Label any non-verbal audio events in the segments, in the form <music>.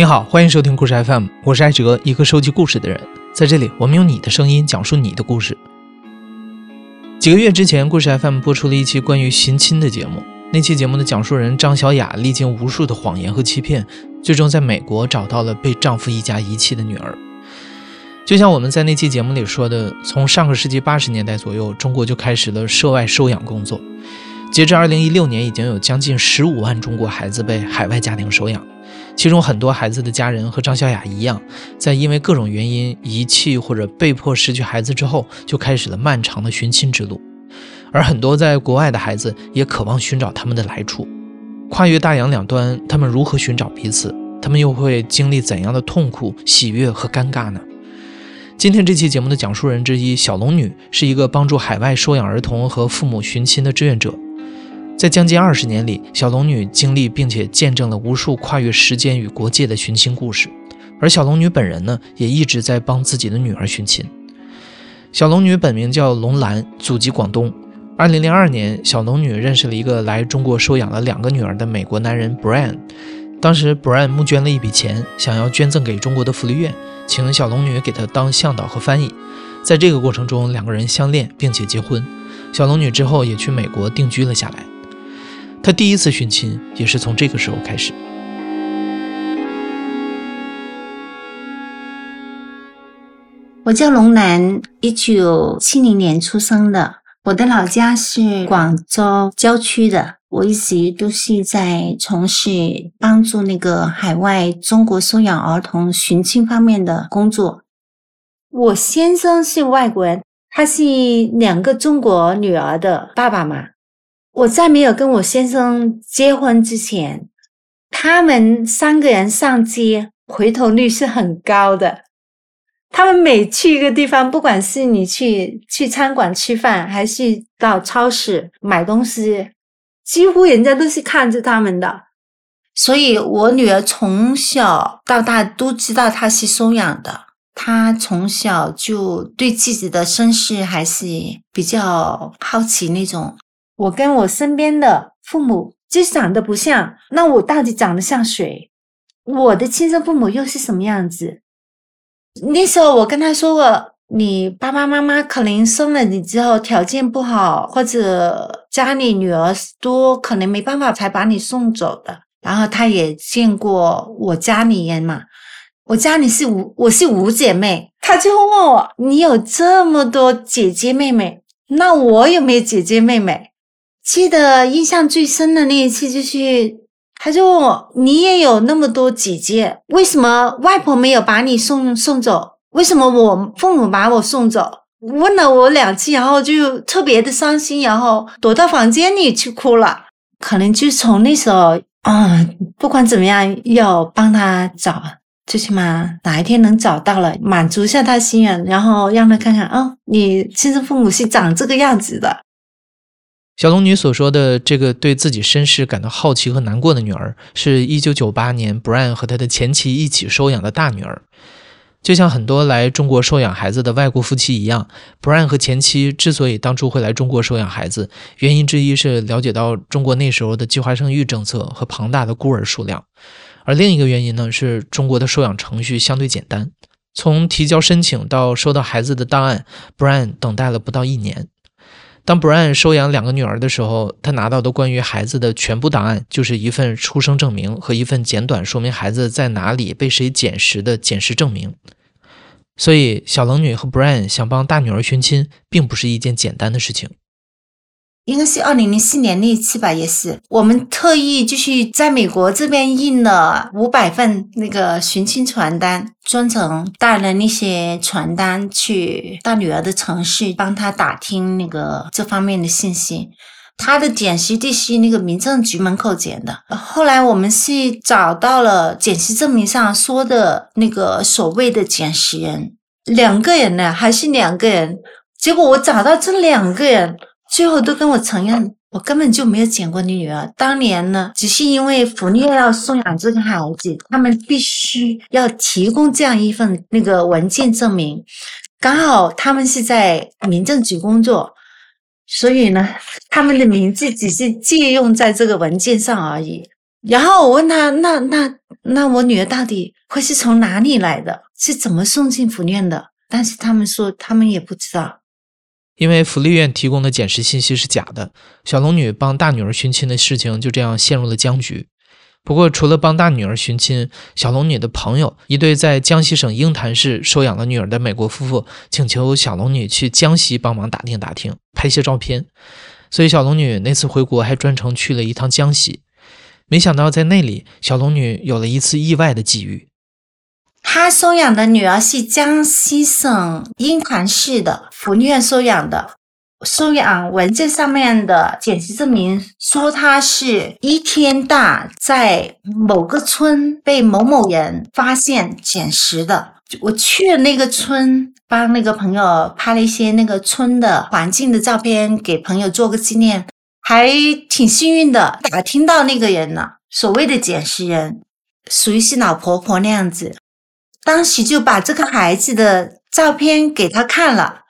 你好，欢迎收听故事 FM，我是艾哲，一个收集故事的人。在这里，我们用你的声音讲述你的故事。几个月之前，故事 FM 播出了一期关于寻亲的节目。那期节目的讲述人张小雅历经无数的谎言和欺骗，最终在美国找到了被丈夫一家遗弃的女儿。就像我们在那期节目里说的，从上个世纪八十年代左右，中国就开始了涉外收养工作。截至二零一六年，已经有将近十五万中国孩子被海外家庭收养。其中很多孩子的家人和张小雅一样，在因为各种原因遗弃或者被迫失去孩子之后，就开始了漫长的寻亲之路。而很多在国外的孩子也渴望寻找他们的来处。跨越大洋两端，他们如何寻找彼此？他们又会经历怎样的痛苦、喜悦和尴尬呢？今天这期节目的讲述人之一小龙女，是一个帮助海外收养儿童和父母寻亲的志愿者。在将近二十年里，小龙女经历并且见证了无数跨越时间与国界的寻亲故事，而小龙女本人呢，也一直在帮自己的女儿寻亲。小龙女本名叫龙兰，祖籍广东。二零零二年，小龙女认识了一个来中国收养了两个女儿的美国男人 Brian。当时 Brian 募捐了一笔钱，想要捐赠给中国的福利院，请小龙女给他当向导和翻译。在这个过程中，两个人相恋并且结婚。小龙女之后也去美国定居了下来。他第一次寻亲也是从这个时候开始。我叫龙兰，一九七零年出生的。我的老家是广州郊区的。我一直都是在从事帮助那个海外中国收养儿童寻亲方面的工作。我先生是外国人，他是两个中国女儿的爸爸嘛。我在没有跟我先生结婚之前，他们三个人上街回头率是很高的。他们每去一个地方，不管是你去去餐馆吃饭，还是到超市买东西，几乎人家都是看着他们的。所以，我女儿从小到大都知道她是收养的。她从小就对自己的身世还是比较好奇那种。我跟我身边的父母就长得不像，那我到底长得像谁？我的亲生父母又是什么样子？那时候我跟他说过，你爸爸妈妈可能生了你之后条件不好，或者家里女儿多，可能没办法才把你送走的。然后他也见过我家里人嘛，我家里是五，我是五姐妹，他就问我，你有这么多姐姐妹妹，那我有没有姐姐妹妹？记得印象最深的那一次，就是他就问我：“你也有那么多姐姐，为什么外婆没有把你送送走？为什么我父母把我送走？”问了我两次，然后就特别的伤心，然后躲到房间里去哭了。可能就从那时候，啊，不管怎么样，要帮他找，最起码哪一天能找到了，满足一下他心愿，然后让他看看，哦，你亲生父母是长这个样子的。小龙女所说的这个对自己身世感到好奇和难过的女儿，是一九九八年 Brian 和他的前妻一起收养的大女儿。就像很多来中国收养孩子的外国夫妻一样，Brian 和前妻之所以当初会来中国收养孩子，原因之一是了解到中国那时候的计划生育政策和庞大的孤儿数量，而另一个原因呢，是中国的收养程序相对简单，从提交申请到收到孩子的档案，Brian 等待了不到一年。当 Brian 收养两个女儿的时候，他拿到的关于孩子的全部档案，就是一份出生证明和一份简短说明孩子在哪里被谁捡拾的捡拾证明。所以，小冷女和 Brian 想帮大女儿寻亲，并不是一件简单的事情。应该是二零零四年那一次吧，也是我们特意就是在美国这边印了五百份那个寻亲传单，专程带了那些传单去大女儿的城市，帮她打听那个这方面的信息。她的捡拾地是那个民政局门口捡的。后来我们是找到了捡拾证明上说的那个所谓的捡拾人，两个人呢，还是两个人。结果我找到这两个人。最后都跟我承认，我根本就没有捡过你女儿。当年呢，只是因为福利院要送养这个孩子，他们必须要提供这样一份那个文件证明。刚好他们是在民政局工作，所以呢，他们的名字只是借用在这个文件上而已。然后我问他，那那那我女儿到底会是从哪里来的？是怎么送进福利院的？但是他们说他们也不知道，因为福利院提供的检视信息是假的，小龙女帮大女儿寻亲的事情就这样陷入了僵局。不过，除了帮大女儿寻亲，小龙女的朋友一对在江西省鹰潭市收养了女儿的美国夫妇，请求小龙女去江西帮忙打听打听，拍些照片。所以，小龙女那次回国还专程去了一趟江西。没想到在那里，小龙女有了一次意外的际遇。她收养的女儿是江西省鹰潭市的福利院收养的。收养文件上面的检视证明说，他是一天大在某个村被某某人发现捡拾的。我去了那个村，帮那个朋友拍了一些那个村的环境的照片，给朋友做个纪念，还挺幸运的，打听到那个人了。所谓的捡拾人，属于是老婆婆那样子。当时就把这个孩子的照片给他看了。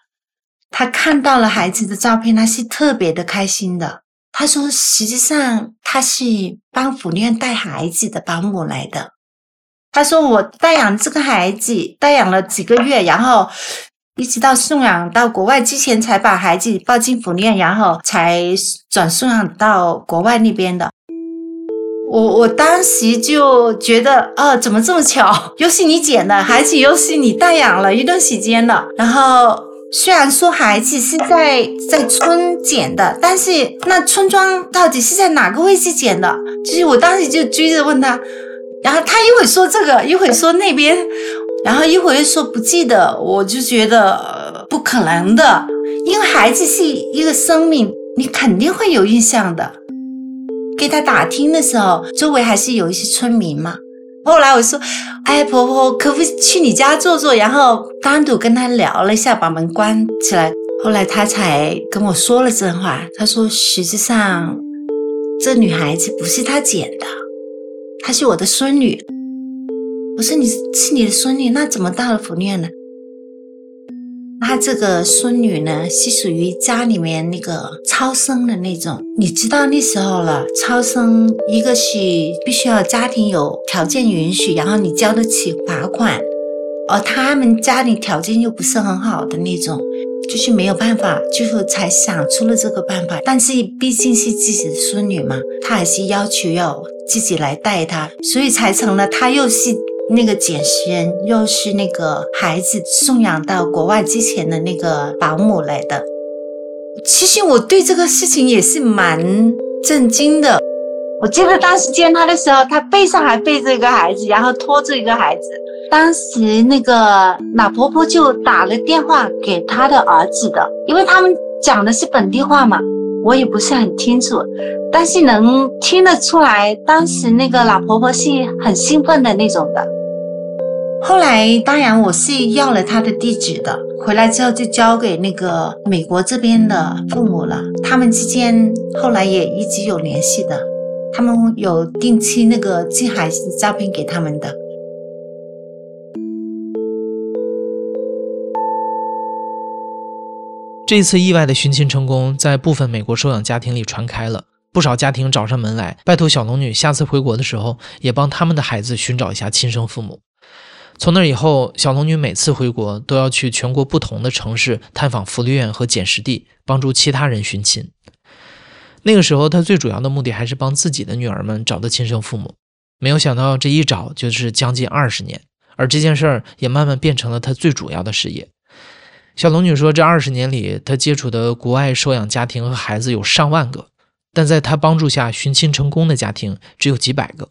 他看到了孩子的照片，他是特别的开心的。他说：“实际上，他是帮福利院带孩子的保姆来的。”他说：“我带养这个孩子，带养了几个月，然后一直到送养到国外之前，才把孩子抱进福利院，然后才转送养到国外那边的。”我我当时就觉得，哦，怎么这么巧？<laughs> 又是你捡的孩子，又是你带养了一段时间的，然后。虽然说孩子是在在村捡的，但是那村庄到底是在哪个位置捡的？就是我当时就追着问他，然后他一会说这个，一会说那边，然后一会又说不记得，我就觉得不可能的，因为孩子是一个生命，你肯定会有印象的。给他打听的时候，周围还是有一些村民嘛。后来我说：“哎，婆婆，可不去你家坐坐？”然后单独跟他聊了一下，把门关起来。后来他才跟我说了真话。他说：“实际上，这女孩子不是他捡的，她是我的孙女。”我说：“你是你的孙女，那怎么到了福利院呢？”她这个孙女呢，是属于家里面那个超生的那种，你知道那时候了。超生一个是必须要家庭有条件允许，然后你交得起罚款，而他们家里条件又不是很好的那种，就是没有办法，最后才想出了这个办法。但是毕竟是自己的孙女嘛，他还是要求要自己来带她，所以才成了她又是。那个捡拾人又是那个孩子送养到国外之前的那个保姆来的。其实我对这个事情也是蛮震惊的。我记得当时见他的时候，他背上还背着一个孩子，然后拖着一个孩子。当时那个老婆婆就打了电话给他的儿子的，因为他们讲的是本地话嘛，我也不是很清楚，但是能听得出来，当时那个老婆婆是很兴奋的那种的。后来，当然我是要了他的地址的，回来之后就交给那个美国这边的父母了。他们之间后来也一直有联系的，他们有定期那个寄孩子照片给他们的。这次意外的寻亲成功，在部分美国收养家庭里传开了，不少家庭找上门来，拜托小龙女下次回国的时候，也帮他们的孩子寻找一下亲生父母。从那以后，小龙女每次回国都要去全国不同的城市探访福利院和捡拾地，帮助其他人寻亲。那个时候，她最主要的目的还是帮自己的女儿们找到亲生父母。没有想到，这一找就是将近二十年，而这件事儿也慢慢变成了她最主要的事业。小龙女说，这二十年里，她接触的国外收养家庭和孩子有上万个，但在她帮助下寻亲成功的家庭只有几百个。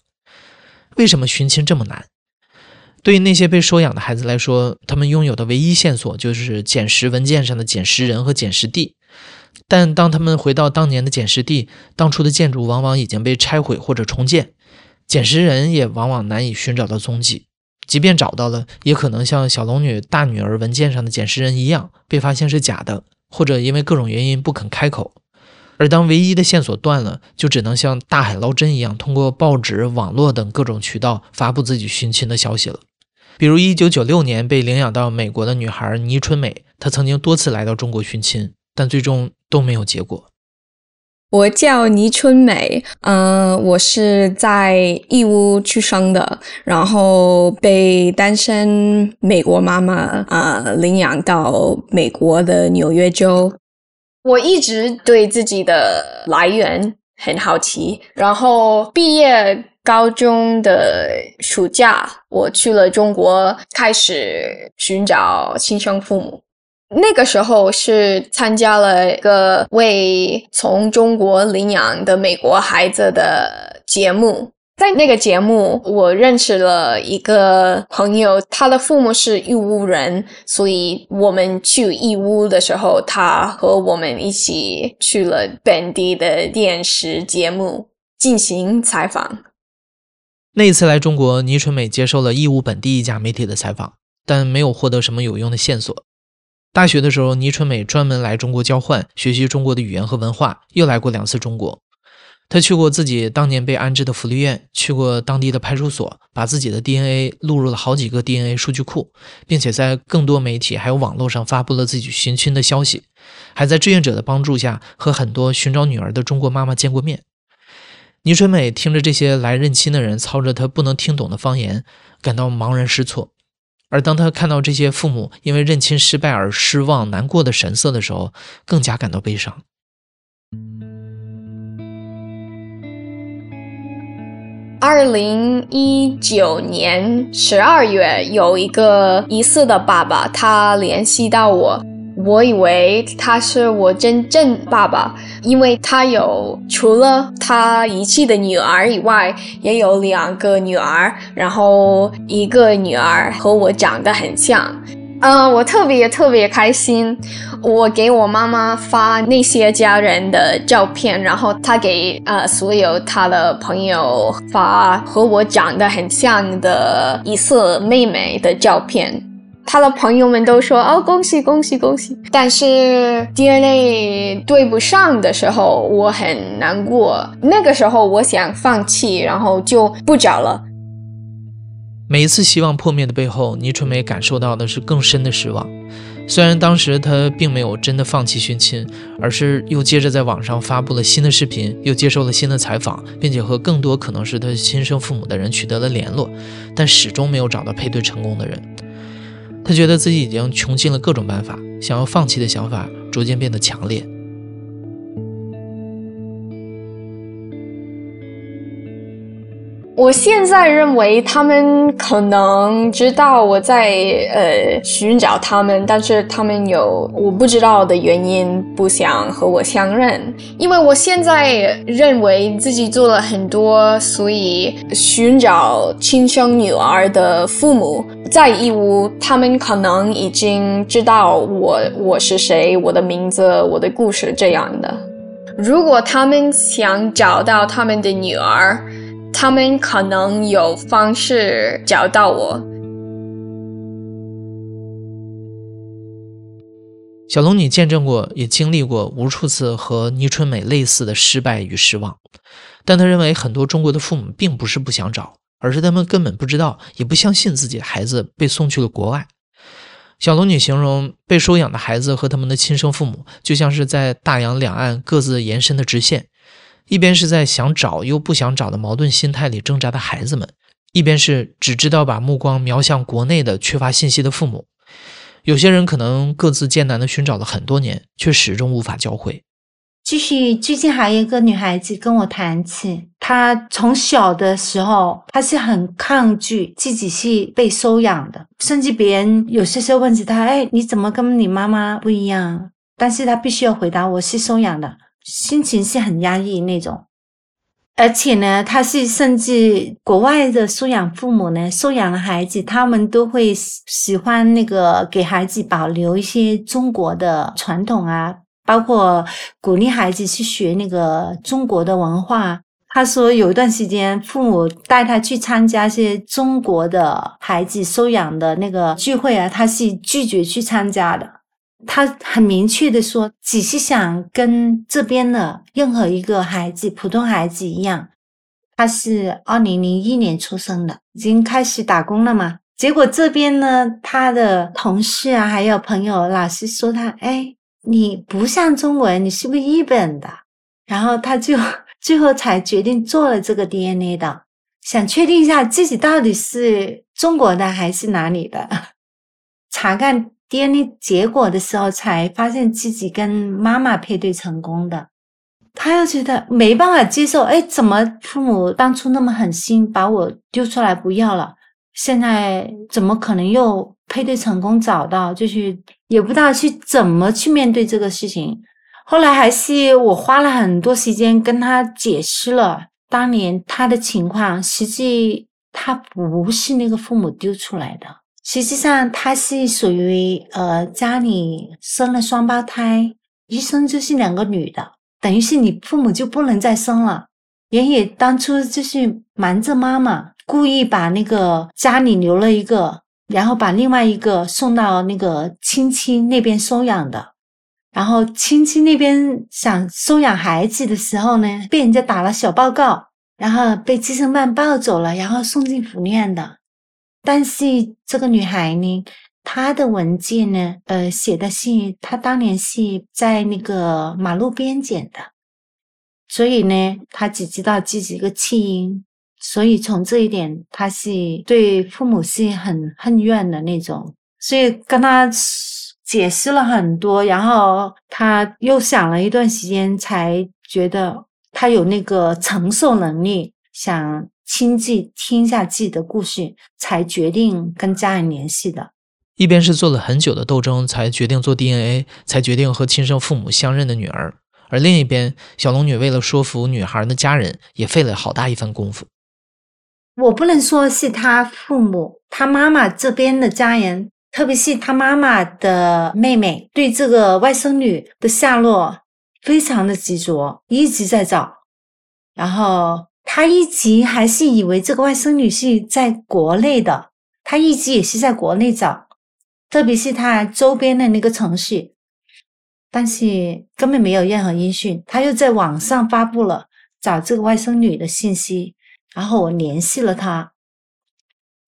为什么寻亲这么难？对于那些被收养的孩子来说，他们拥有的唯一线索就是捡拾文件上的捡拾人和捡拾地。但当他们回到当年的捡拾地，当初的建筑往往已经被拆毁或者重建，捡拾人也往往难以寻找到踪迹。即便找到了，也可能像小龙女大女儿文件上的捡拾人一样，被发现是假的，或者因为各种原因不肯开口。而当唯一的线索断了，就只能像大海捞针一样，通过报纸、网络等各种渠道发布自己寻亲的消息了。比如，一九九六年被领养到美国的女孩倪春美，她曾经多次来到中国寻亲，但最终都没有结果。我叫倪春美，嗯、我是在义乌出生的，然后被单身美国妈妈呃领养到美国的纽约州。我一直对自己的来源很好奇，然后毕业高中的暑假，我去了中国，开始寻找亲生父母。那个时候是参加了一个为从中国领养的美国孩子的节目，在那个节目，我认识了一个朋友，他的父母是义乌人，所以我们去义乌的时候，他和我们一起去了本地的电视节目进行采访。那一次来中国，倪春美接受了义乌本地一家媒体的采访，但没有获得什么有用的线索。大学的时候，倪春美专门来中国交换，学习中国的语言和文化，又来过两次中国。她去过自己当年被安置的福利院，去过当地的派出所，把自己的 DNA 录入了好几个 DNA 数据库，并且在更多媒体还有网络上发布了自己寻亲的消息，还在志愿者的帮助下和很多寻找女儿的中国妈妈见过面。倪春美听着这些来认亲的人操着她不能听懂的方言，感到茫然失措。而当她看到这些父母因为认亲失败而失望、难过的神色的时候，更加感到悲伤。二零一九年十二月，有一个疑似的爸爸，他联系到我，我以为他是我真正爸爸，因为他有除了他遗弃的女儿以外，也有两个女儿，然后一个女儿和我长得很像。呃，我特别特别开心，我给我妈妈发那些家人的照片，然后她给呃所有她的朋友发和我长得很像的疑似妹妹的照片。他的朋友们都说哦，恭喜恭喜恭喜！但是 DNA 对不上的时候，我很难过。那个时候，我想放弃，然后就不找了。每一次希望破灭的背后，倪春梅感受到的是更深的失望。虽然当时她并没有真的放弃寻亲，而是又接着在网上发布了新的视频，又接受了新的采访，并且和更多可能是她亲生父母的人取得了联络，但始终没有找到配对成功的人。他觉得自己已经穷尽了各种办法，想要放弃的想法逐渐变得强烈。我现在认为他们可能知道我在呃寻找他们，但是他们有我不知道的原因不想和我相认，因为我现在认为自己做了很多，所以寻找亲生女儿的父母在义乌，他们可能已经知道我我是谁，我的名字，我的故事这样的。如果他们想找到他们的女儿，他们可能有方式找到我。小龙女见证过，也经历过无数次和倪春美类似的失败与失望，但她认为很多中国的父母并不是不想找，而是他们根本不知道，也不相信自己的孩子被送去了国外。小龙女形容被收养的孩子和他们的亲生父母，就像是在大洋两岸各自延伸的直线。一边是在想找又不想找的矛盾心态里挣扎的孩子们，一边是只知道把目光瞄向国内的缺乏信息的父母。有些人可能各自艰难地寻找了很多年，却始终无法交汇。就是最近还有一个女孩子跟我谈起，她从小的时候，她是很抗拒自己是被收养的，甚至别人有些时候问起她，哎，你怎么跟你妈妈不一样？但是她必须要回答，我是收养的。心情是很压抑那种，而且呢，他是甚至国外的收养父母呢，收养的孩子，他们都会喜欢那个给孩子保留一些中国的传统啊，包括鼓励孩子去学那个中国的文化。他说有一段时间，父母带他去参加一些中国的孩子收养的那个聚会啊，他是拒绝去参加的。他很明确的说，只是想跟这边的任何一个孩子，普通孩子一样。他是二零零一年出生的，已经开始打工了嘛。结果这边呢，他的同事啊，还有朋友，老是说他，哎，你不像中文，你是不是日本的？然后他就最后才决定做了这个 DNA 的，想确定一下自己到底是中国的还是哪里的。<laughs> 查看 DNA 结果的时候，才发现自己跟妈妈配对成功的。他又觉得没办法接受，哎，怎么父母当初那么狠心把我丢出来不要了？现在怎么可能又配对成功找到？就是也不知道去怎么去面对这个事情。后来还是我花了很多时间跟他解释了当年他的情况，实际他不是那个父母丢出来的。实际上，他是属于呃家里生了双胞胎，一生就是两个女的，等于是你父母就不能再生了。爷爷当初就是瞒着妈妈，故意把那个家里留了一个，然后把另外一个送到那个亲戚那边收养的。然后亲戚那边想收养孩子的时候呢，被人家打了小报告，然后被计生办抱走了，然后送进福利院的。但是这个女孩呢，她的文件呢，呃，写的是她当年是在那个马路边捡的，所以呢，她只知道自己一个弃婴，所以从这一点，她是对父母是很恨怨的那种，所以跟她解释了很多，然后她又想了一段时间，才觉得她有那个承受能力，想。亲自听一下自己的故事，才决定跟家人联系的。一边是做了很久的斗争，才决定做 DNA，才决定和亲生父母相认的女儿；而另一边，小龙女为了说服女孩的家人，也费了好大一番功夫。我不能说是她父母，她妈妈这边的家人，特别是她妈妈的妹妹，对这个外甥女的下落非常的执着，一直在找，然后。他一直还是以为这个外甥女是在国内的，他一直也是在国内找，特别是他周边的那个城市，但是根本没有任何音讯。他又在网上发布了找这个外甥女的信息，然后我联系了他。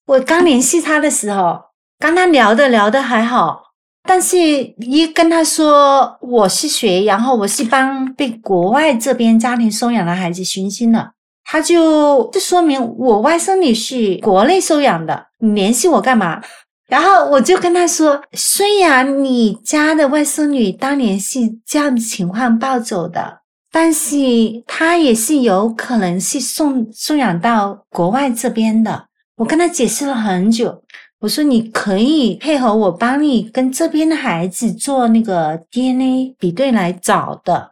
我刚联系他的时候，跟他聊的聊的还好，但是一跟他说我是谁，然后我是帮被国外这边家庭收养的孩子寻亲的。他就就说明我外甥女是国内收养的，你联系我干嘛？然后我就跟他说，虽然你家的外甥女当年是这样的情况抱走的，但是她也是有可能是送送养到国外这边的。我跟他解释了很久，我说你可以配合我帮你跟这边的孩子做那个 DNA 比对来找的。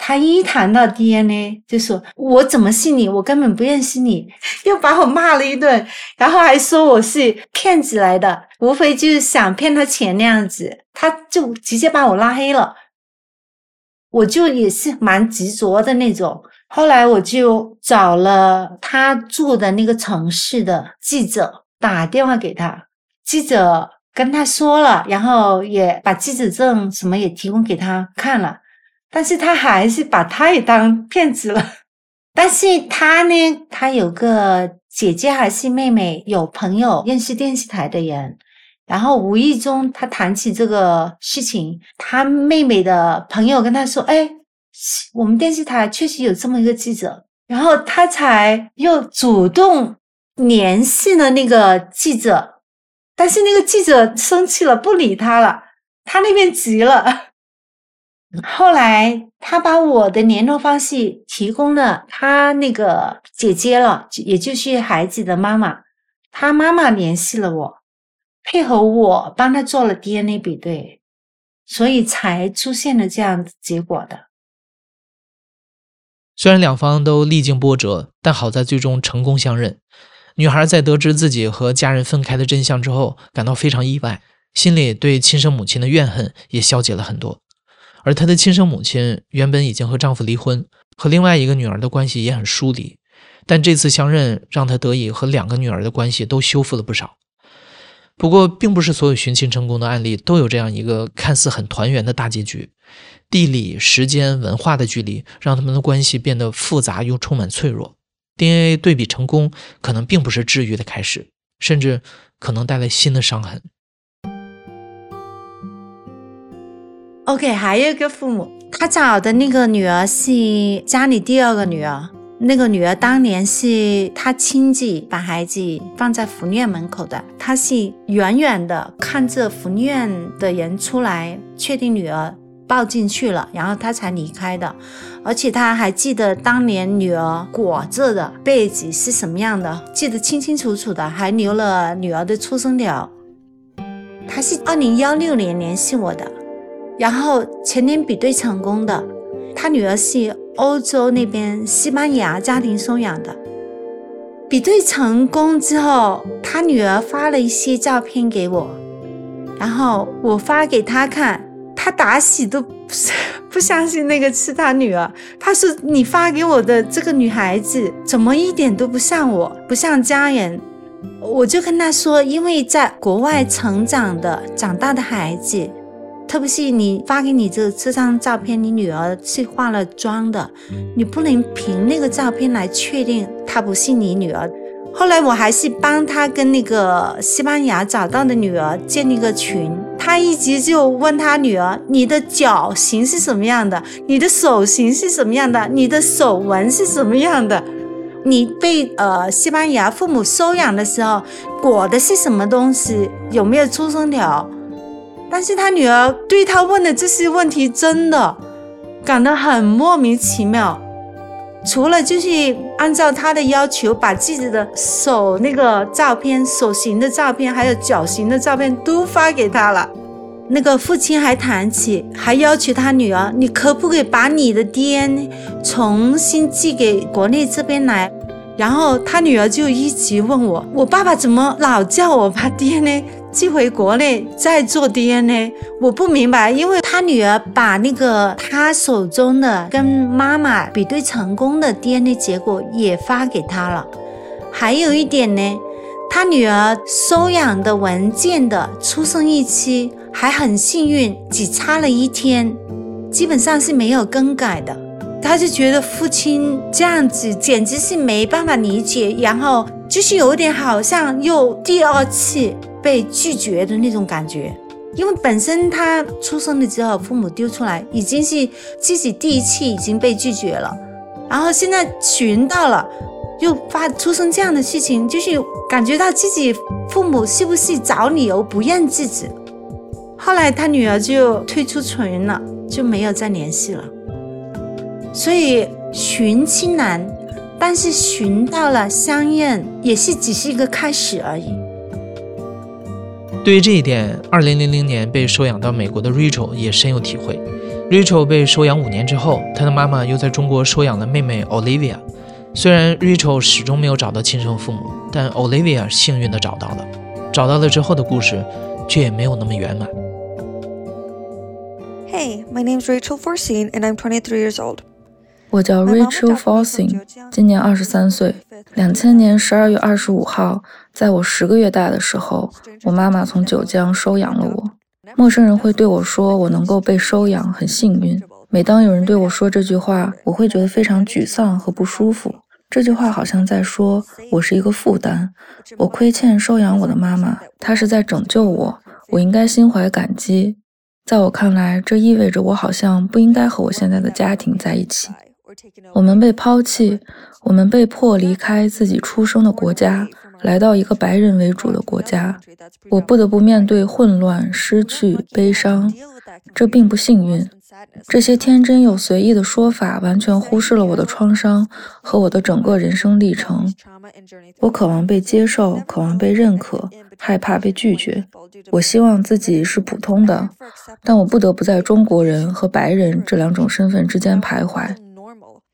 他一谈到 DNA，就说我怎么信你？我根本不认识你，<laughs> 又把我骂了一顿，然后还说我是骗子来的，无非就是想骗他钱那样子，他就直接把我拉黑了。我就也是蛮执着的那种，后来我就找了他住的那个城市的记者打电话给他，记者跟他说了，然后也把记者证什么也提供给他看了。但是他还是把他也当骗子了。<laughs> 但是他呢，他有个姐姐还是妹妹，有朋友认识电视台的人，然后无意中他谈起这个事情，他妹妹的朋友跟他说：“哎，我们电视台确实有这么一个记者。”然后他才又主动联系了那个记者，但是那个记者生气了，不理他了，他那边急了。后来，他把我的联络方式提供了他那个姐姐了，也就是孩子的妈妈。他妈妈联系了我，配合我帮他做了 DNA 比对，所以才出现了这样子结果的。虽然两方都历经波折，但好在最终成功相认。女孩在得知自己和家人分开的真相之后，感到非常意外，心里对亲生母亲的怨恨也消解了很多。而她的亲生母亲原本已经和丈夫离婚，和另外一个女儿的关系也很疏离，但这次相认让她得以和两个女儿的关系都修复了不少。不过，并不是所有寻亲成功的案例都有这样一个看似很团圆的大结局。地理、时间、文化的距离让他们的关系变得复杂又充满脆弱。DNA 对比成功可能并不是治愈的开始，甚至可能带来新的伤痕。OK，还有一个父母他找的那个女儿是家里第二个女儿。那个女儿当年是他亲戚把孩子放在福利院门口的，他是远远的看着福利院的人出来，确定女儿抱进去了，然后他才离开的。而且他还记得当年女儿裹着的被子是什么样的，记得清清楚楚的，还留了女儿的出生条。他是二零幺六年联系我的，然后前年比对成功的，他女儿是。欧洲那边，西班牙家庭收养的，比对成功之后，他女儿发了一些照片给我，然后我发给他看，他打死都不 <laughs> 不相信那个是他女儿。他说：“你发给我的这个女孩子，怎么一点都不像我，不像家人？”我就跟他说：“因为在国外成长的、长大的孩子。”特别是你发给你这这张照片，你女儿是化了妆的，你不能凭那个照片来确定她不是你女儿。后来我还是帮她跟那个西班牙找到的女儿建立个群，她一直就问她女儿：“你的脚型是什么样的？你的手型是什么样的？你的手纹是什么样的？你被呃西班牙父母收养的时候裹的是什么东西？有没有出生条？”但是他女儿对他问的这些问题，真的感到很莫名其妙。除了就是按照他的要求，把自己的手那个照片、手型的照片，还有脚型的照片都发给他了。那个父亲还谈起，还要求他女儿：“你可不可以把你的 DNA 重新寄给国内这边来？”然后他女儿就一直问我：“我爸爸怎么老叫我把 DNA？” 寄回国内再做 DNA，我不明白，因为他女儿把那个他手中的跟妈妈比对成功的 DNA 结果也发给他了。还有一点呢，他女儿收养的文件的出生日期还很幸运，只差了一天，基本上是没有更改的。他就觉得父亲这样子简直是没办法理解，然后就是有点好像又第二次。被拒绝的那种感觉，因为本身他出生了之后，父母丢出来，已经是自己第一次已经被拒绝了，然后现在寻到了，又发出生这样的事情，就是感觉到自己父母是不是找理由不认自己？后来他女儿就退出群了，就没有再联系了。所以寻亲难，但是寻到了相认，也是只是一个开始而已。对于这一点，2000年被收养到美国的 Rachel 也深有体会。Rachel 被收养五年之后，她的妈妈又在中国收养了妹妹 Olivia。虽然 Rachel 始终没有找到亲生父母，但 Olivia 幸运地找到了。找到了之后的故事，却也没有那么圆满。Hey, my name is Rachel Forsine, and I'm 23 years old. 我叫 Rachel Forcing，今年二十三岁。两千年十二月二十五号，在我十个月大的时候，我妈妈从九江收养了我。陌生人会对我说：“我能够被收养，很幸运。”每当有人对我说这句话，我会觉得非常沮丧和不舒服。这句话好像在说我是一个负担，我亏欠收养我的妈妈，她是在拯救我，我应该心怀感激。在我看来，这意味着我好像不应该和我现在的家庭在一起。我们被抛弃，我们被迫离开自己出生的国家，来到一个白人为主的国家。我不得不面对混乱、失去、悲伤，这并不幸运。这些天真又随意的说法，完全忽视了我的创伤和我的整个人生历程。我渴望被接受，渴望被认可，害怕被拒绝。我希望自己是普通的，但我不得不在中国人和白人这两种身份之间徘徊。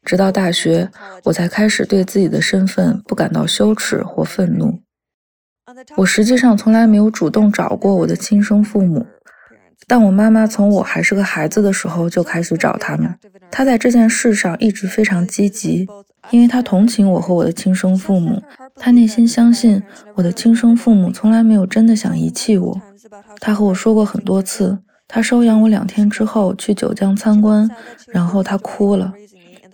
直到大学，我才开始对自己的身份不感到羞耻或愤怒。我实际上从来没有主动找过我的亲生父母，但我妈妈从我还是个孩子的时候就开始找他们。她在这件事上一直非常积极，因为她同情我和我的亲生父母。她内心相信我的亲生父母从来没有真的想遗弃我。她和我说过很多次，她收养我两天之后去九江参观，然后她哭了。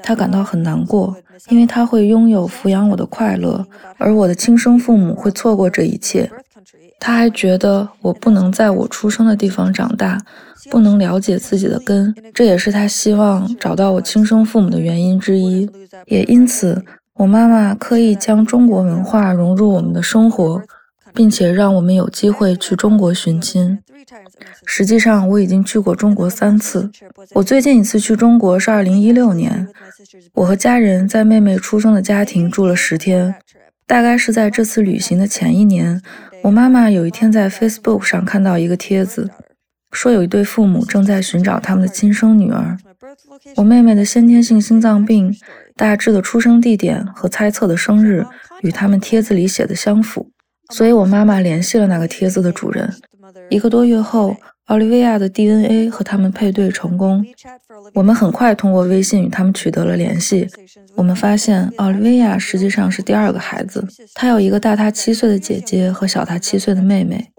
他感到很难过，因为他会拥有抚养我的快乐，而我的亲生父母会错过这一切。他还觉得我不能在我出生的地方长大，不能了解自己的根，这也是他希望找到我亲生父母的原因之一。也因此，我妈妈刻意将中国文化融入我们的生活，并且让我们有机会去中国寻亲。实际上，我已经去过中国三次。我最近一次去中国是二零一六年，我和家人在妹妹出生的家庭住了十天。大概是在这次旅行的前一年，我妈妈有一天在 Facebook 上看到一个帖子，说有一对父母正在寻找他们的亲生女儿。我妹妹的先天性心脏病，大致的出生地点和猜测的生日与他们帖子里写的相符，所以我妈妈联系了那个帖子的主人。一个多月后，奥利维亚的 DNA 和他们配对成功。我们很快通过微信与他们取得了联系。我们发现，奥利维亚实际上是第二个孩子。她有一个大她七岁的姐姐和小她七岁的妹妹。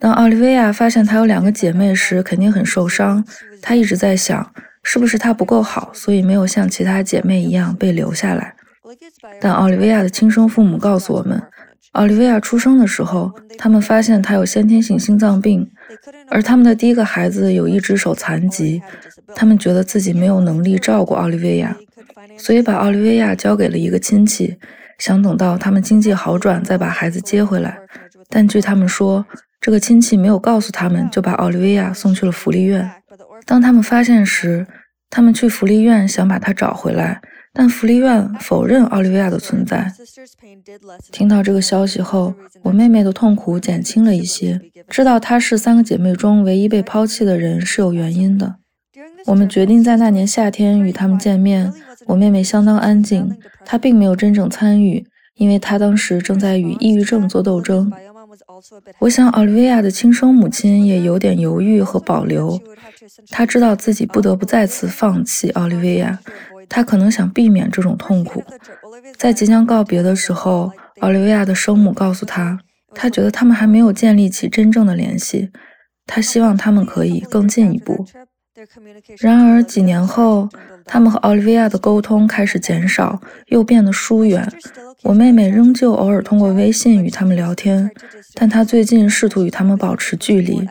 当奥利维亚发现她有两个姐妹时，肯定很受伤。她一直在想，是不是她不够好，所以没有像其他姐妹一样被留下来。但奥利维亚的亲生父母告诉我们。奥利维亚出生的时候，他们发现他有先天性心脏病，而他们的第一个孩子有一只手残疾。他们觉得自己没有能力照顾奥利维亚，所以把奥利维亚交给了一个亲戚，想等到他们经济好转再把孩子接回来。但据他们说，这个亲戚没有告诉他们，就把奥利维亚送去了福利院。当他们发现时，他们去福利院想把他找回来。但福利院否认奥利维亚的存在。听到这个消息后，我妹妹的痛苦减轻了一些。知道她是三个姐妹中唯一被抛弃的人是有原因的。我们决定在那年夏天与他们见面。我妹妹相当安静，她并没有真正参与，因为她当时正在与抑郁症做斗争。我想，奥利维亚的亲生母亲也有点犹豫和保留。她知道自己不得不再次放弃奥利维亚。他可能想避免这种痛苦。在即将告别的时候，奥利维亚的生母告诉他，他觉得他们还没有建立起真正的联系，他希望他们可以更进一步。然而几年后，他们和奥利维亚的沟通开始减少，又变得疏远。我妹妹仍旧偶尔通过微信与他们聊天，但她最近试图与他们保持距离。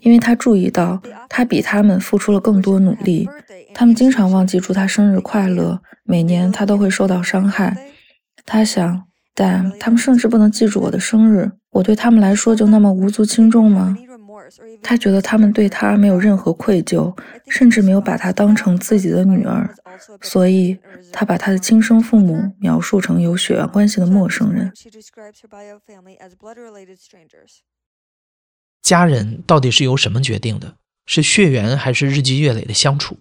因为他注意到，他比他们付出了更多努力。他们经常忘记祝他生日快乐，每年他都会受到伤害。他想，但他们甚至不能记住我的生日。我对他们来说就那么无足轻重吗？他觉得他们对他没有任何愧疚，甚至没有把他当成自己的女儿，所以他把他的亲生父母描述成有血缘关系的陌生人。家人到底是由什么决定的？是血缘还是日积月累的相处？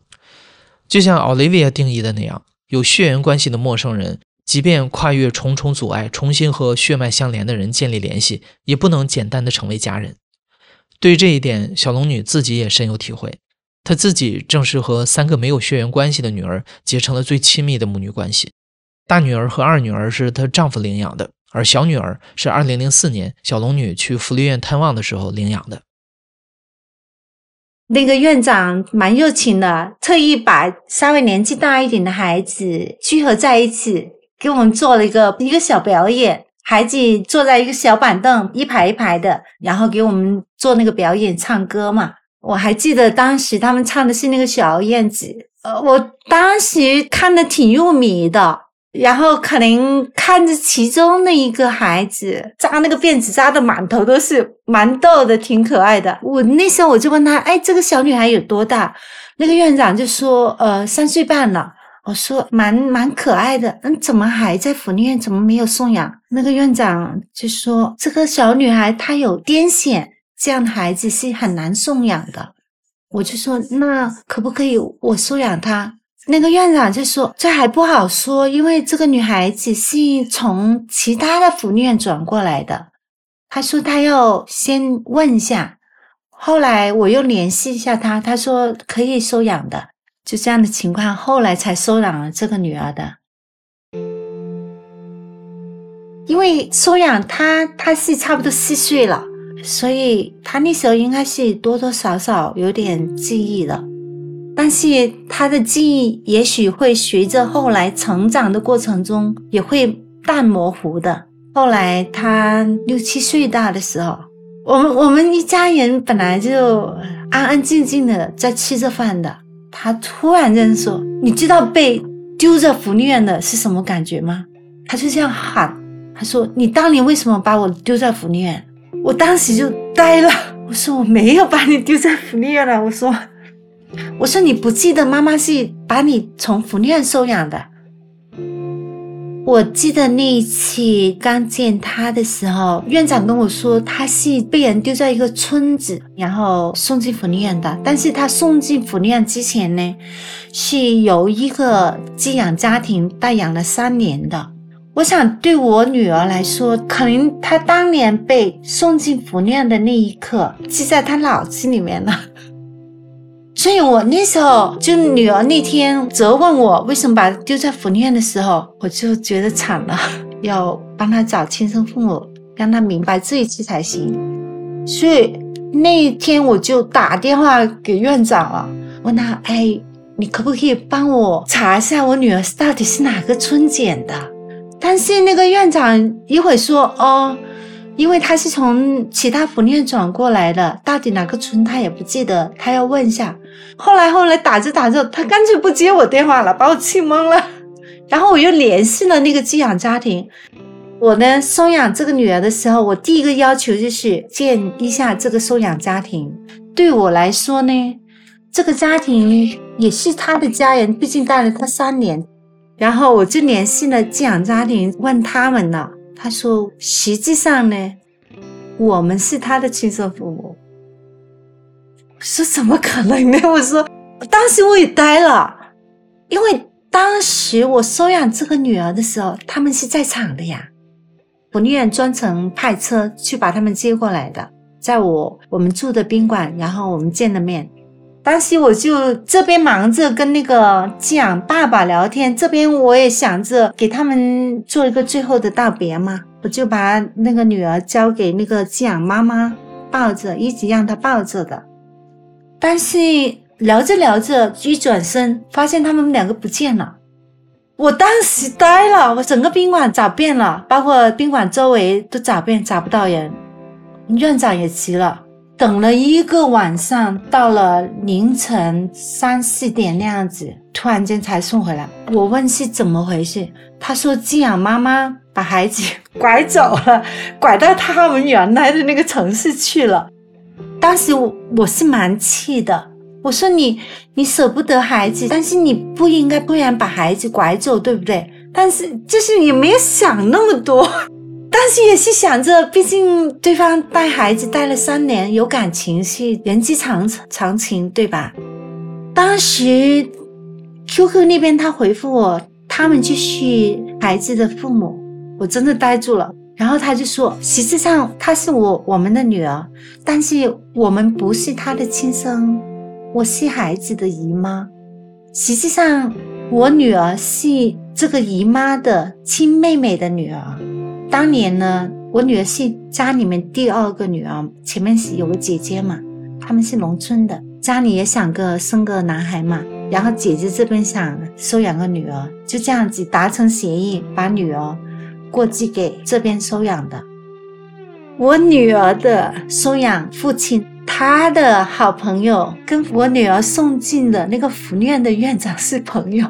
就像 Olivia 定义的那样，有血缘关系的陌生人，即便跨越重重阻碍，重新和血脉相连的人建立联系，也不能简单的成为家人。对于这一点，小龙女自己也深有体会。她自己正是和三个没有血缘关系的女儿结成了最亲密的母女关系。大女儿和二女儿是她丈夫领养的。而小女儿是二零零四年小龙女去福利院探望的时候领养的。那个院长蛮热情的，特意把稍微年纪大一点的孩子聚合在一起，给我们做了一个一个小表演。孩子坐在一个小板凳，一排一排的，然后给我们做那个表演，唱歌嘛。我还记得当时他们唱的是那个小燕子，呃，我当时看的挺入迷的。然后可能看着其中的一个孩子扎那个辫子扎的满头都是，蛮逗的，挺可爱的。我那时候我就问他，哎，这个小女孩有多大？那个院长就说，呃，三岁半了。我说，蛮蛮可爱的。嗯，怎么还在福利院？怎么没有送养？那个院长就说，这个小女孩她有癫痫，这样的孩子是很难送养的。我就说，那可不可以我收养她？那个院长就说：“这还不好说，因为这个女孩子是从其他的福利院转过来的。他说他要先问一下，后来我又联系一下他，他说可以收养的。就这样的情况，后来才收养了这个女儿的。因为收养她，她是差不多四岁了，所以她那时候应该是多多少少有点记忆的。”但是他的记忆也许会随着后来成长的过程中也会淡模糊的。后来他六七岁大的时候，我们我们一家人本来就安安静静的在吃着饭的，他突然间说：“你知道被丢在福利院的是什么感觉吗？”他就这样喊，他说：“你当年为什么把我丢在福利院？”我当时就呆了，我说：“我没有把你丢在福利院了。”我说：“我说你不记得妈妈是把你从福利院收养的。”我记得那一次刚见他的时候，院长跟我说他是被人丢在一个村子，然后送进福利院的。但是他送进福利院之前呢，是由一个寄养家庭带养了三年的。我想对我女儿来说，可能她当年被送进福利院的那一刻，记在她脑子里面了。所以我那时候就女儿那天责问我为什么把她丢在福利院的时候，我就觉得惨了，要帮她找亲生父母，让她明白这一次才行。所以那一天我就打电话给院长了，问他：“哎，你可不可以帮我查一下我女儿到底是哪个村捡的？”但是那个院长一会说：“哦。”因为他是从其他福利院转过来的，到底哪个村他也不记得，他要问一下。后来后来打着打着，他干脆不接我电话了，把我气懵了。<laughs> 然后我又联系了那个寄养家庭。我呢收养这个女儿的时候，我第一个要求就是见一下这个收养家庭。对我来说呢，这个家庭也是他的家人，毕竟带了他三年。然后我就联系了寄养家庭，问他们了。他说：“实际上呢，我们是他的亲生父母。”我说：“怎么可能呢？” <laughs> 我说：“当时我也呆了，因为当时我收养这个女儿的时候，他们是在场的呀。福利院专程派车去把他们接过来的，在我我们住的宾馆，然后我们见了面。”当时我就这边忙着跟那个寄养爸爸聊天，这边我也想着给他们做一个最后的道别嘛，我就把那个女儿交给那个寄养妈妈抱着，一直让她抱着的。但是聊着聊着，一转身发现他们两个不见了，我当时呆了，我整个宾馆找遍了，包括宾馆周围都找遍，找不到人，院长也急了。等了一个晚上，到了凌晨三四点那样子，突然间才送回来。我问是怎么回事，他说寄养妈妈把孩子 <laughs> 拐走了，拐到他们原来的那个城市去了。当时我我是蛮气的，我说你你舍不得孩子，但是你不应该不然把孩子拐走，对不对？但是就是也没有想那么多。但是也是想着，毕竟对方带孩子带了三年，有感情是人之常常情，对吧？当时 QQ 那边他回复我，他们就是孩子的父母，我真的呆住了。然后他就说，实际上她是我我们的女儿，但是我们不是她的亲生，我是孩子的姨妈。实际上，我女儿是这个姨妈的亲妹妹的女儿。当年呢，我女儿是家里面第二个女儿，前面是有个姐姐嘛，他们是农村的，家里也想个生个男孩嘛，然后姐姐这边想收养个女儿，就这样子达成协议，把女儿过继给这边收养的。我女儿的收养父亲，他的好朋友跟我女儿送进的那个福利院的院长是朋友。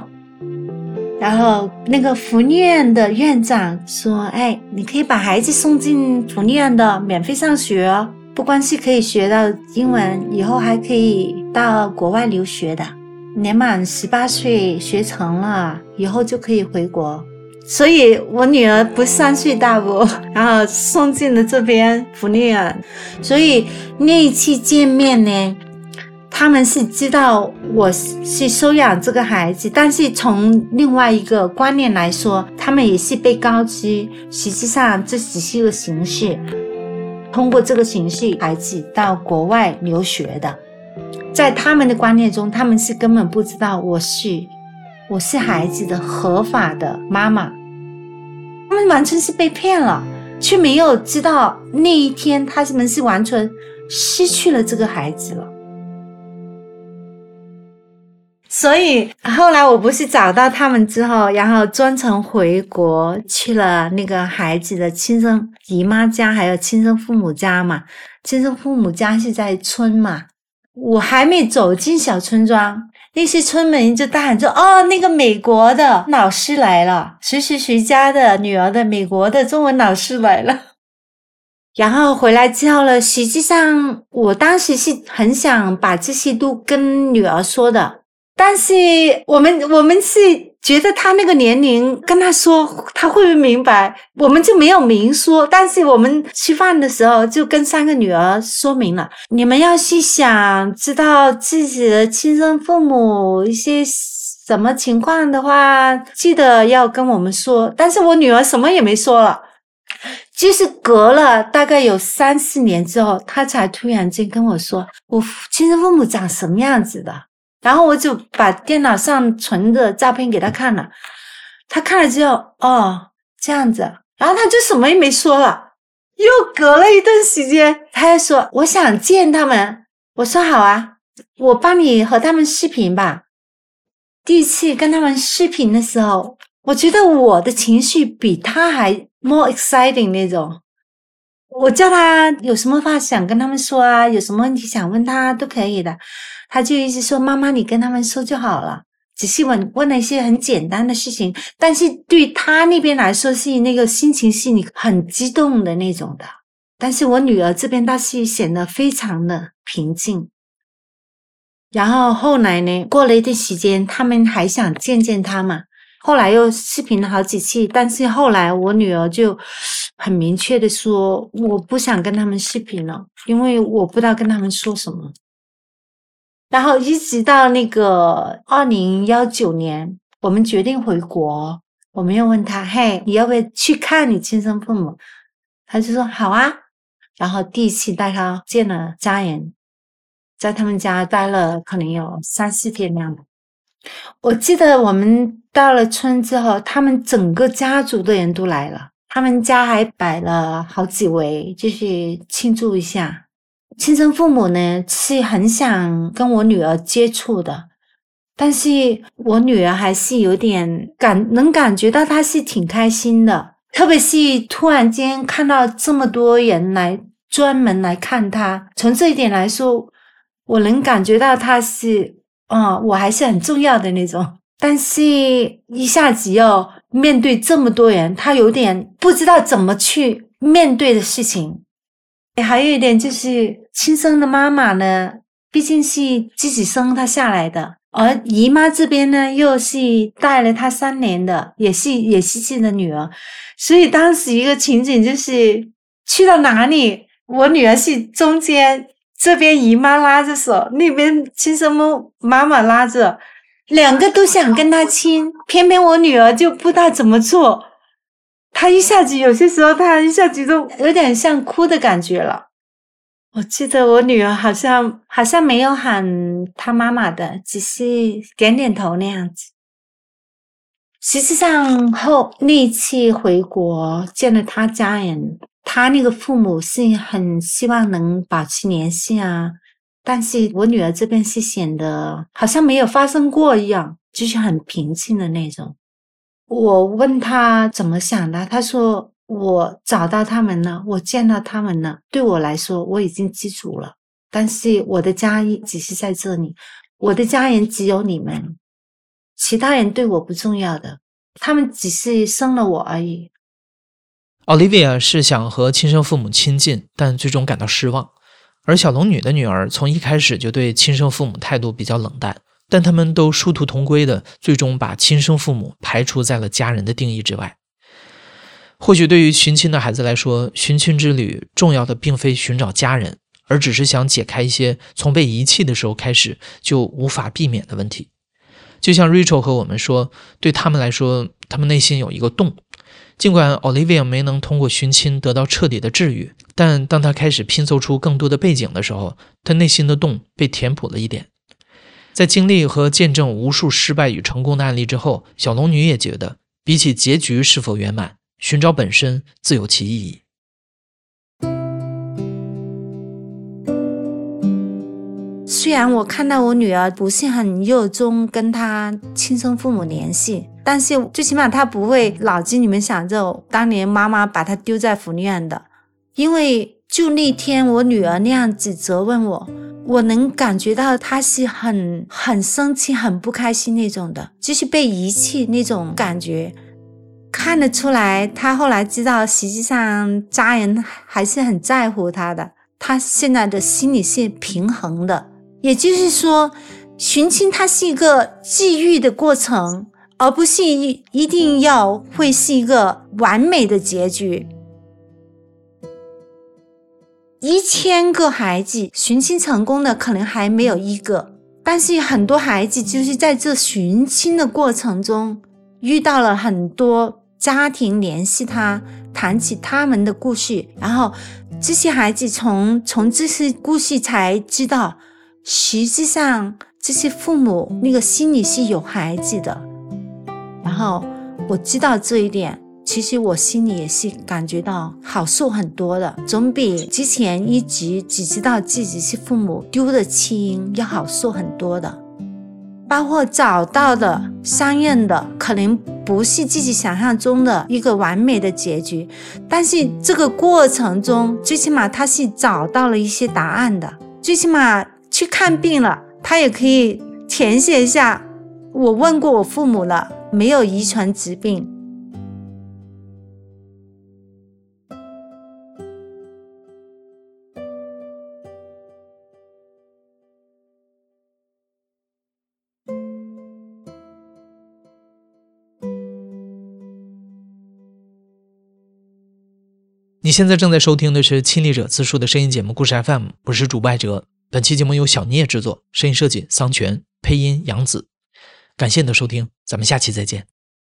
然后那个福利院的院长说：“哎，你可以把孩子送进福利院的，免费上学，不光是可以学到英文，以后还可以到国外留学的。年满十八岁学成了，以后就可以回国。所以我女儿不三岁大不，然后送进了这边福利院。所以那一次见面呢。”他们是知道我是收养这个孩子，但是从另外一个观念来说，他们也是被告知，实际上这只是一个形式，通过这个形式，孩子到国外留学的，在他们的观念中，他们是根本不知道我是我是孩子的合法的妈妈，他们完全是被骗了，却没有知道那一天他们是完全失去了这个孩子了。所以后来我不是找到他们之后，然后专程回国去了那个孩子的亲生姨妈家，还有亲生父母家嘛。亲生父母家是在村嘛，我还没走进小村庄，那些村民就大喊说：“哦，那个美国的老师来了，谁谁谁家的女儿的美国的中文老师来了。” <laughs> 然后回来之后呢，实际上我当时是很想把这些都跟女儿说的，但是我们我们是觉得他那个年龄跟他说他会不会明白，我们就没有明说。但是我们吃饭的时候就跟三个女儿说明了，你们要是想知道自己的亲生父母一些什么情况的话，记得要跟我们说。但是我女儿什么也没说了。就是隔了大概有三四年之后，他才突然间跟我说：“我亲生父母长什么样子的。”然后我就把电脑上存的照片给他看了，他看了之后，哦，这样子，然后他就什么也没说了。又隔了一段时间，他又说：“我想见他们。”我说：“好啊，我帮你和他们视频吧。”第一次跟他们视频的时候，我觉得我的情绪比他还。more exciting 那种，我叫他有什么话想跟他们说啊，有什么问题想问他都可以的，他就一直说妈妈你跟他们说就好了，只是问问了一些很简单的事情，但是对他那边来说是那个心情是你很激动的那种的，但是我女儿这边倒是显得非常的平静，然后后来呢，过了一段时间，他们还想见见他嘛。后来又视频了好几次，但是后来我女儿就很明确的说，我不想跟他们视频了，因为我不知道跟他们说什么。然后一直到那个二零幺九年，我们决定回国，我们又问他，嘿，你要不要去看你亲生父母？他就说好啊。然后第一次带他见了家人，在他们家待了可能有三四天那样的。我记得我们到了村之后，他们整个家族的人都来了，他们家还摆了好几围，就是庆祝一下。亲生父母呢是很想跟我女儿接触的，但是我女儿还是有点感，能感觉到她是挺开心的，特别是突然间看到这么多人来专门来看她，从这一点来说，我能感觉到她是。嗯，我还是很重要的那种，但是一下子要面对这么多人，他有点不知道怎么去面对的事情。还有一点就是，亲生的妈妈呢，毕竟是自己生他下来的，而姨妈这边呢，又是带了他三年的，也是也是自己的女儿，所以当时一个情景就是，去到哪里，我女儿是中间。这边姨妈拉着手，那边亲生母妈妈拉着，两个都想跟她亲，偏偏我女儿就不知道怎么做。她一下子有些时候，她一下子都有点像哭的感觉了。我记得我女儿好像好像没有喊她妈妈的，只是点点头那样子。实际上后那一次回国见了他家人。他那个父母是很希望能保持联系啊，但是我女儿这边是显得好像没有发生过一样，就是很平静的那种。我问他怎么想的，他说我找到他们了，我见到他们了，对我来说我已经知足了。但是我的家只是在这里，我的家人只有你们，其他人对我不重要的，他们只是生了我而已。Olivia 是想和亲生父母亲近，但最终感到失望。而小龙女的女儿从一开始就对亲生父母态度比较冷淡，但他们都殊途同归的，最终把亲生父母排除在了家人的定义之外。或许对于寻亲的孩子来说，寻亲之旅重要的并非寻找家人，而只是想解开一些从被遗弃的时候开始就无法避免的问题。就像 Rachel 和我们说，对他们来说，他们内心有一个洞。尽管 Olivia 没能通过寻亲得到彻底的治愈，但当他开始拼凑出更多的背景的时候，他内心的洞被填补了一点。在经历和见证无数失败与成功的案例之后，小龙女也觉得，比起结局是否圆满，寻找本身自有其意义。虽然我看到我女儿不是很热衷跟她亲生父母联系，但是最起码她不会脑子里面想着当年妈妈把她丢在福利院的，因为就那天我女儿那样子责问我，我能感觉到她是很很生气、很不开心那种的，就是被遗弃那种感觉。看得出来，他后来知道，实际上家人还是很在乎他的。他现在的心理是平衡的，也就是说，寻亲它是一个际遇的过程，而不是一一定要会是一个完美的结局。一千个孩子寻亲成功的可能还没有一个，但是很多孩子就是在这寻亲的过程中遇到了很多。家庭联系他，谈起他们的故事，然后这些孩子从从这些故事才知道，实际上这些父母那个心里是有孩子的。然后我知道这一点，其实我心里也是感觉到好受很多的，总比之前一直只知道自己是父母丢的弃婴要好受很多的。包括找到的、相应的，可能不是自己想象中的一个完美的结局，但是这个过程中，最起码他是找到了一些答案的。最起码去看病了，他也可以填写一下。我问过我父母了，没有遗传疾病。你现在正在收听的是亲历者自述的声音节目《故事 FM》，我是主播艾哲。本期节目由小聂制作，声音设计桑泉，配音杨子。感谢你的收听，咱们下期再见。